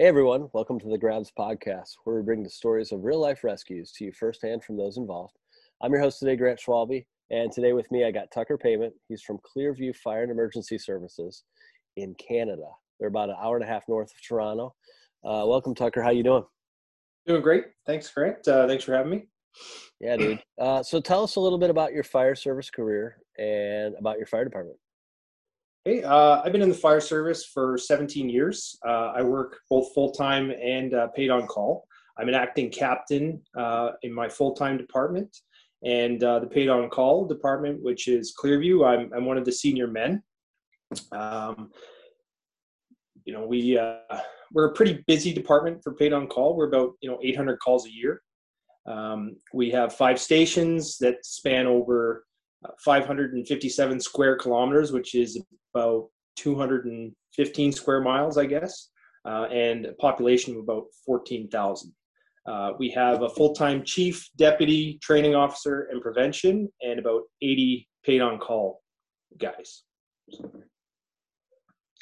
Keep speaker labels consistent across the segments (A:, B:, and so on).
A: Hey everyone, welcome to the Grabs podcast, where we bring the stories of real life rescues to you firsthand from those involved. I'm your host today, Grant Schwalbe, and today with me I got Tucker Payment. He's from Clearview Fire and Emergency Services in Canada. They're about an hour and a half north of Toronto. Uh, welcome, Tucker. How you doing?
B: Doing great. Thanks, Grant. Uh, thanks for having me.
A: Yeah, dude. Uh, so tell us a little bit about your fire service career and about your fire department.
B: Hey, uh, I've been in the fire service for 17 years. Uh, I work both full time and uh, paid on call. I'm an acting captain uh, in my full time department, and uh, the paid on call department, which is Clearview. I'm, I'm one of the senior men. Um, you know, we uh, we're a pretty busy department for paid on call. We're about you know 800 calls a year. Um, we have five stations that span over 557 square kilometers, which is about 215 square miles, I guess, uh, and a population of about 14,000. Uh, we have a full-time chief, deputy, training officer, and prevention, and about 80 paid on call guys.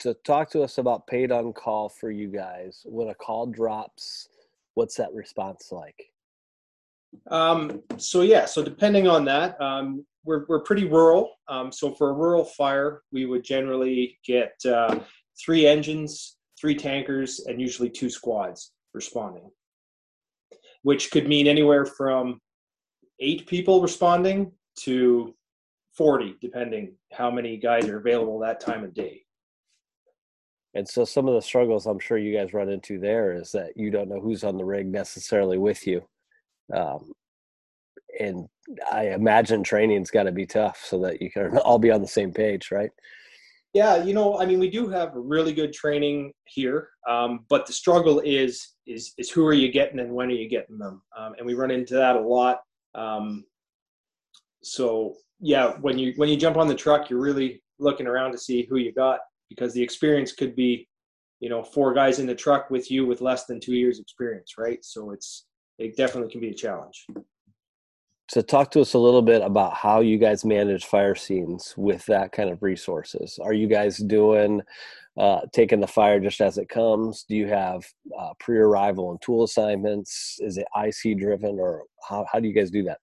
A: So talk to us about paid on call for you guys. When a call drops, what's that response like?
B: Um, so yeah, so depending on that, um, we're, we're pretty rural. Um, so for a rural fire, we would generally get uh, three engines, three tankers, and usually two squads responding, which could mean anywhere from eight people responding to 40, depending how many guys are available that time of day.
A: And so some of the struggles I'm sure you guys run into there is that you don't know who's on the rig necessarily with you. Um, and I imagine training's got to be tough so that you can all be on the same page, right?
B: Yeah, you know, I mean, we do have really good training here, um, but the struggle is is is who are you getting and when are you getting them, um, and we run into that a lot. Um, so yeah, when you when you jump on the truck, you're really looking around to see who you got because the experience could be, you know, four guys in the truck with you with less than two years experience, right? So it's it definitely can be a challenge.
A: So talk to us a little bit about how you guys manage fire scenes with that kind of resources. Are you guys doing uh, taking the fire just as it comes? Do you have uh, pre-arrival and tool assignments? Is it IC driven, or how how do you guys do that?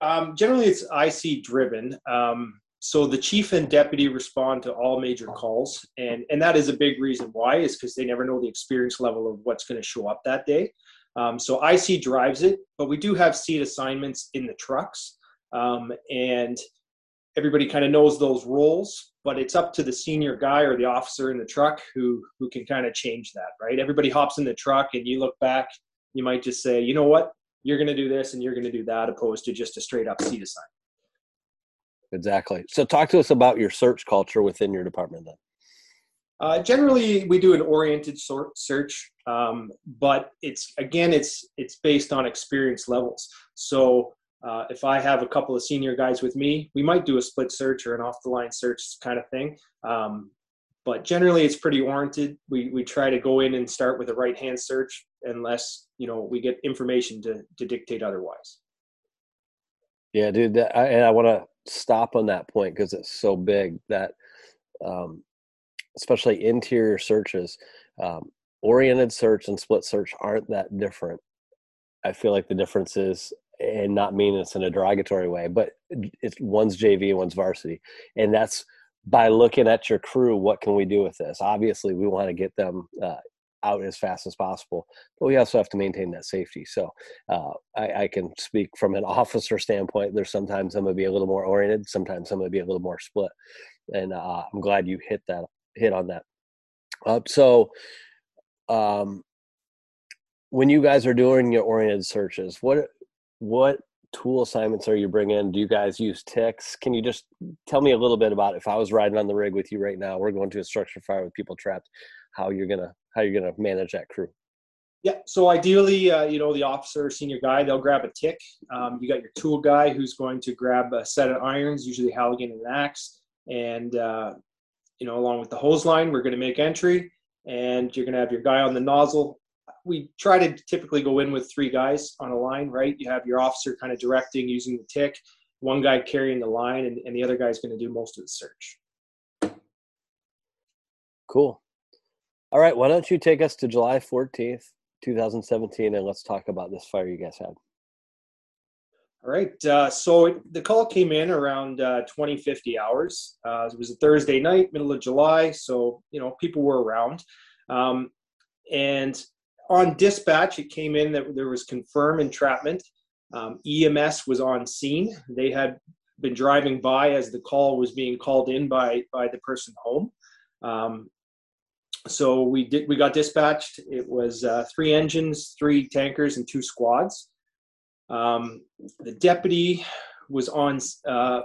B: Um, generally, it's IC driven. Um, so the chief and deputy respond to all major calls, and and that is a big reason why is because they never know the experience level of what's going to show up that day. Um, so IC drives it, but we do have seat assignments in the trucks. Um, and everybody kind of knows those roles, but it's up to the senior guy or the officer in the truck who, who can kind of change that, right? Everybody hops in the truck and you look back, you might just say, you know what, you're going to do this and you're going to do that, opposed to just a straight up seat assignment.
A: Exactly. So talk to us about your search culture within your department then.
B: Uh, generally, we do an oriented sort search, um, but it's again, it's it's based on experience levels. So uh, if I have a couple of senior guys with me, we might do a split search or an off the line search kind of thing. Um, but generally, it's pretty oriented. We we try to go in and start with a right hand search unless you know we get information to to dictate otherwise.
A: Yeah, dude, that, I, and I want to stop on that point because it's so big that um, especially interior searches, um, oriented search and split search aren't that different. I feel like the difference is, and not mean it's in a derogatory way, but it's one's JV and one's varsity, and that's by looking at your crew. What can we do with this? Obviously, we want to get them uh, out as fast as possible, but we also have to maintain that safety. So uh, I, I, can speak from an officer standpoint. There's sometimes I'm to be a little more oriented, sometimes I'm to be a little more split, and uh, I'm glad you hit that hit on that. Uh, so, um, when you guys are doing your oriented searches, what what tool assignments are you bringing? Do you guys use TICs? Can you just tell me a little bit about if I was riding on the rig with you right now, we're going to a structure fire with people trapped, how you're gonna how you're gonna manage that crew?
B: Yeah, so ideally, uh, you know, the officer, senior guy, they'll grab a TIC. Um, you got your tool guy who's going to grab a set of irons, usually Halligan and an axe, and uh, you know, along with the hose line, we're going to make entry and you're going to have your guy on the nozzle. We try to typically go in with three guys on a line, right? You have your officer kind of directing using the TIC, one guy carrying the line, and, and the other guy's going to do most of the search.
A: Cool. All right, why don't you take us to July 14th, 2017, and let's talk about this fire you guys had.
B: All right. Uh, so the call came in around uh, 20, 50 hours. Uh, it was a Thursday night, middle of July. So, you know, people were around. Um, and on dispatch, it came in that there was confirmed entrapment. Um, EMS was on scene. They had been driving by as the call was being called in by, by the person home. Um, so we did we got dispatched it was uh, three engines three tankers and two squads um, the deputy was on uh,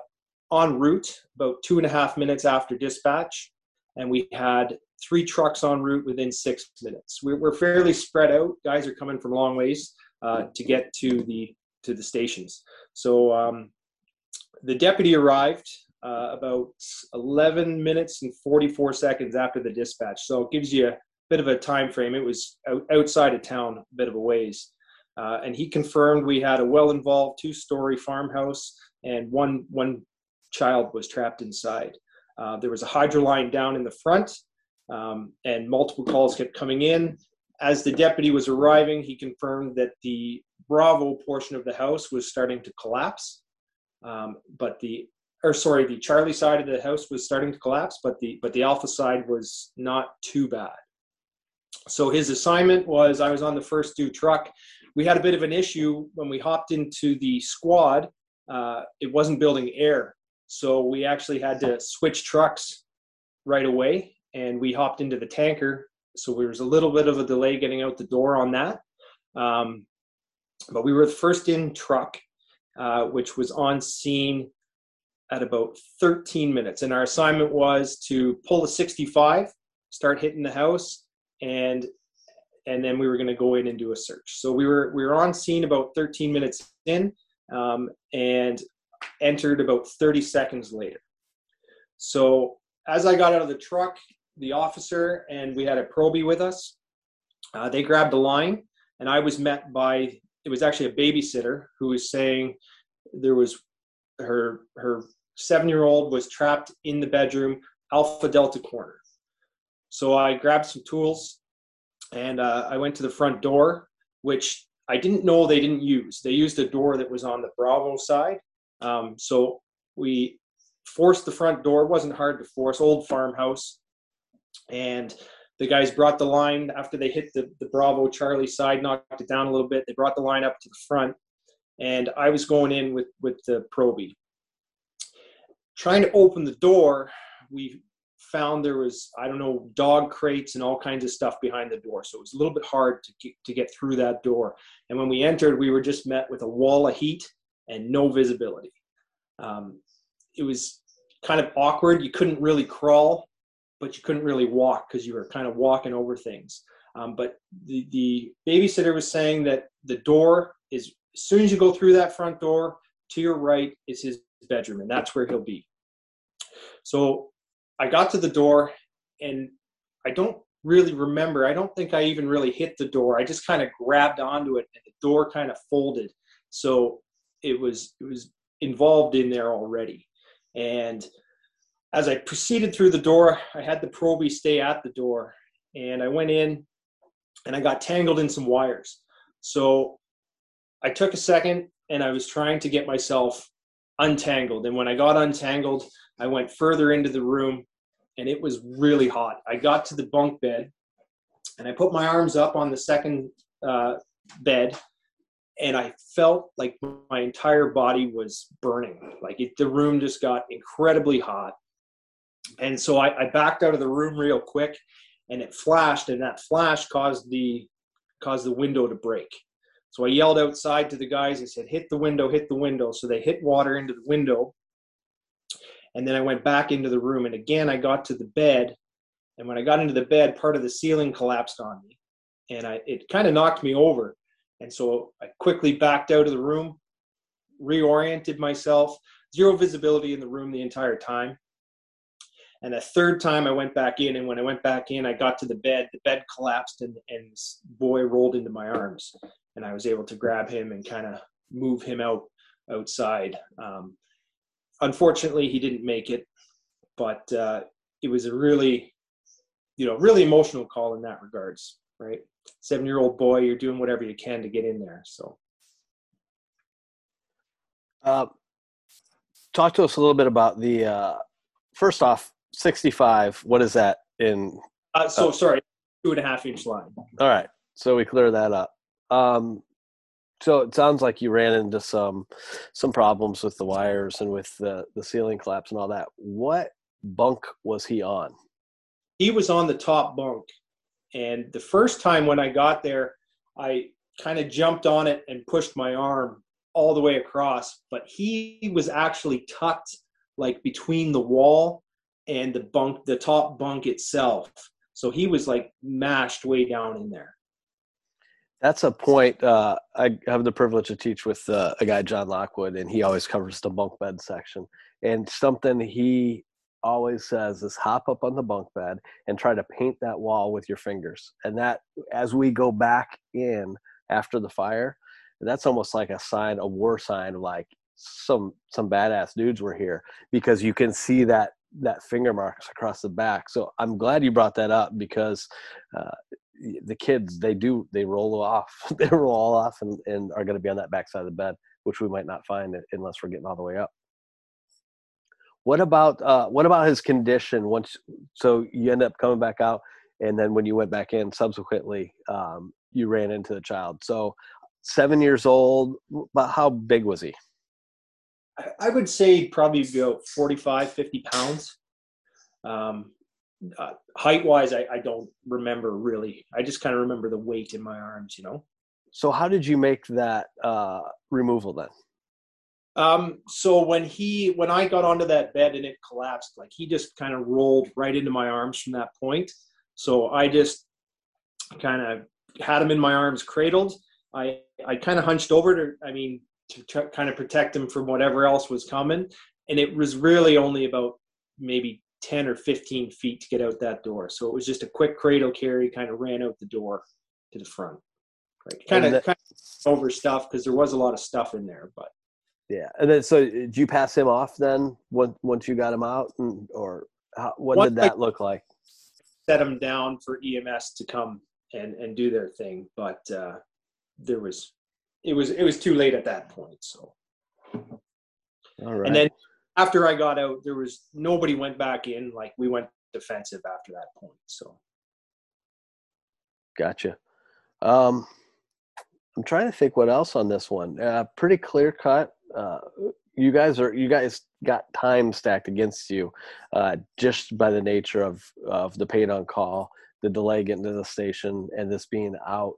B: en route about two and a half minutes after dispatch and we had three trucks en route within six minutes we're, we're fairly spread out guys are coming from long ways uh, to get to the to the stations so um, the deputy arrived uh, about 11 minutes and 44 seconds after the dispatch. So it gives you a bit of a time frame. It was out, outside of town, a bit of a ways. Uh, and he confirmed we had a well-involved two-story farmhouse and one one child was trapped inside. Uh, there was a hydro line down in the front, um, and multiple calls kept coming in. As the deputy was arriving, he confirmed that the Bravo portion of the house was starting to collapse, um, but the or sorry, the Charlie side of the house was starting to collapse, but the but the Alpha side was not too bad. So his assignment was I was on the first due truck. We had a bit of an issue when we hopped into the squad. Uh, it wasn't building air, so we actually had to switch trucks right away, and we hopped into the tanker. So there was a little bit of a delay getting out the door on that. Um, but we were the first in truck, uh, which was on scene at about 13 minutes. And our assignment was to pull a 65, start hitting the house, and and then we were going to go in and do a search. So we were we were on scene about 13 minutes in, um, and entered about 30 seconds later. So as I got out of the truck, the officer and we had a probie with us. Uh, they grabbed a line, and I was met by it was actually a babysitter who was saying there was her her seven year old was trapped in the bedroom, Alpha Delta corner. So I grabbed some tools and uh, I went to the front door, which I didn't know they didn't use. They used a door that was on the Bravo side. Um, so we forced the front door. It wasn't hard to force, old farmhouse. And the guys brought the line after they hit the, the Bravo Charlie side, knocked it down a little bit. They brought the line up to the front. And I was going in with, with the probie trying to open the door, we found there was I don't know dog crates and all kinds of stuff behind the door, so it was a little bit hard to get, to get through that door. And when we entered, we were just met with a wall of heat and no visibility. Um, it was kind of awkward. You couldn't really crawl, but you couldn't really walk because you were kind of walking over things. Um, but the, the babysitter was saying that the door is as soon as you go through that front door to your right is his bedroom, and that's where he'll be. So I got to the door, and I don't really remember. I don't think I even really hit the door. I just kind of grabbed onto it, and the door kind of folded. So it was it was involved in there already. And as I proceeded through the door, I had the probie stay at the door, and I went in, and I got tangled in some wires. So I took a second, and I was trying to get myself untangled. And when I got untangled, I went further into the room and it was really hot. I got to the bunk bed and I put my arms up on the second uh, bed and I felt like my entire body was burning. Like it, the room just got incredibly hot. And so I, I backed out of the room real quick and it flashed and that flash caused the caused the window to break. So I yelled outside to the guys. I said, hit the window, hit the window. So they hit water into the window. And then I went back into the room. And again, I got to the bed. And when I got into the bed, part of the ceiling collapsed on me. And I, it kind of knocked me over. And so I quickly backed out of the room, reoriented myself, zero visibility in the room the entire time. And the third time I went back in, and when I went back in, I got to the bed. The bed collapsed, and, and this boy rolled into my arms and I was able to grab him and kind of move him out outside. Um, unfortunately, he didn't make it, but uh, it was a really you know, really emotional call in that regards, right? Seven year old boy, you're doing whatever you can to get in there. So,
A: uh, talk to us a little bit about the uh, first off 65 what is that in
B: uh, so sorry two and a half inch line
A: all right so we clear that up um, so it sounds like you ran into some some problems with the wires and with the the ceiling collapse and all that. What bunk was he on?
B: He was on the top bunk. And the first time when i got there i kind of jumped on it and pushed my arm all the way across but he was actually tucked like between the wall and the bunk the top bunk itself. So he was like mashed way down in there
A: that's a point. Uh, I have the privilege to teach with uh, a guy, John Lockwood, and he always covers the bunk bed section. And something he always says is hop up on the bunk bed and try to paint that wall with your fingers. And that, as we go back in after the fire, that's almost like a sign, a war sign like some some badass dudes were here because you can see that that finger marks across the back. So I'm glad you brought that up because uh, the kids they do they roll off they roll all off and, and are going to be on that backside of the bed which we might not find unless we're getting all the way up. What about uh, what about his condition once so you end up coming back out and then when you went back in subsequently um, you ran into the child. So seven years old but how big was he?
B: I would say probably about 45 50 pounds. Um, uh, height wise, I, I don't remember really. I just kind of remember the weight in my arms, you know.
A: So how did you make that uh, removal then?
B: Um, so when he when I got onto that bed and it collapsed, like he just kind of rolled right into my arms from that point. So I just kind of had him in my arms cradled. I I kind of hunched over to I mean to try, kind of protect him from whatever else was coming, and it was really only about maybe 10 or 15 feet to get out that door. So it was just a quick cradle carry, kind of ran out the door to the front. Right. Kind, of, kind of over stuff because there was a lot of stuff in there, but
A: yeah. And then, so did you pass him off then once, once you got him out and, or how, what did that look like?
B: Set him down for EMS to come and, and do their thing. But, uh, there was, it was, it was too late at that point. So,
A: all right.
B: And then after I got out, there was nobody went back in. Like we went defensive after that point. So,
A: gotcha. Um, I'm trying to think what else on this one. Uh, pretty clear cut. Uh, you guys are you guys got time stacked against you, uh, just by the nature of of the paid on call, the delay getting to the station, and this being out.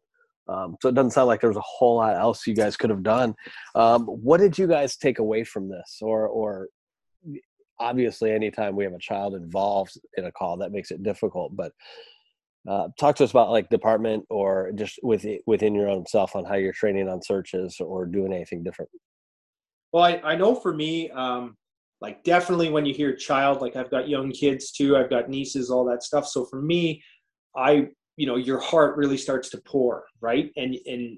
A: Um, so it doesn't sound like there was a whole lot else you guys could have done. Um, what did you guys take away from this, or or obviously anytime we have a child involved in a call that makes it difficult but uh, talk to us about like department or just with, within your own self on how you're training on searches or doing anything different.
B: Well i, I know for me um, like definitely when you hear child like i've got young kids too i've got nieces all that stuff. So for me i you know your heart really starts to pour right? And and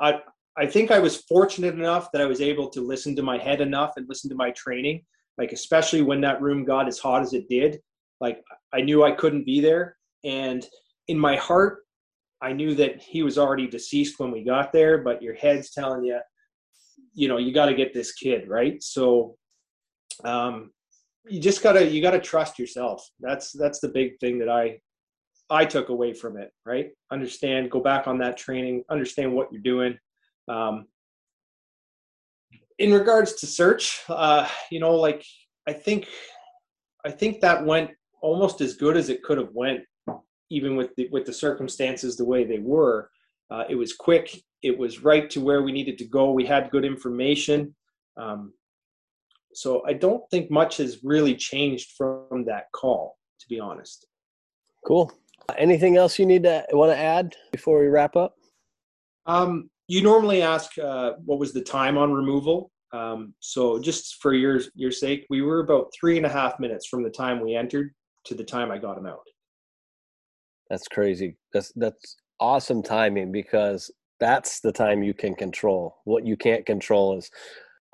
B: i i think i was fortunate enough that i was able to listen to my head enough and listen to my training like especially when that room got as hot as it did like i knew i couldn't be there. And in my heart i knew that he was already deceased when we got there but your head's telling you you know you got to get this kid right? So um you just gotta you gotta trust yourself. That's that's the big thing that i i took away from it right? Understand go back on that training understand what you're doing. Um, in regards to search, uh, you know, like I think I think that went almost as good as it could have went, even with the with the circumstances the way they were. Uh, it was quick. It was right to where we needed to go. We had good information. Um, so I don't think much has really changed from that call, to be honest.
A: Cool. Anything else you need to want to add before we wrap up?
B: Um, you normally ask uh, what was the time on removal. Um, so just for your your sake, we were about three and a half minutes from the time we entered to the time I got him out.
A: That's crazy. That's that's awesome timing because that's the time you can control. What you can't control is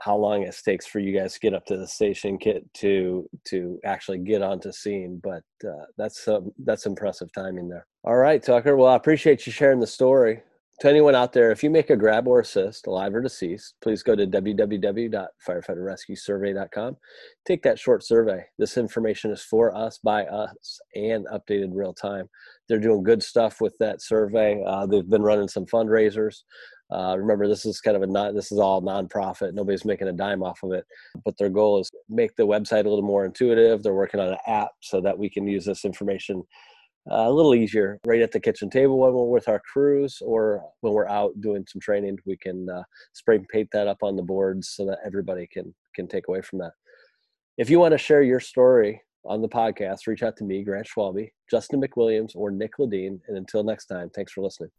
A: how long it takes for you guys to get up to the station kit to to actually get onto scene but uh, that's um, that's impressive timing there all right tucker well i appreciate you sharing the story to anyone out there if you make a grab or assist alive or deceased please go to www.firefighterrescuesurvey.com take that short survey. This information is for us by us and updated real time. They're doing good stuff with that survey. Uh, they've been running some fundraisers. Uh, remember, this is kind of a non, this is all nonprofit. Nobody's making a dime off of it, but their goal is make the website a little more intuitive. They're working on an app so that we can use this information uh, a little easier right at the kitchen table when we're with our crews or when we're out doing some training. We can uh, spray paint that up on the boards so that everybody can can take away from that. If you want to share your story on the podcast, reach out to me, Grant Schwalbe, Justin McWilliams, or Nick ladine And until next time, thanks for listening.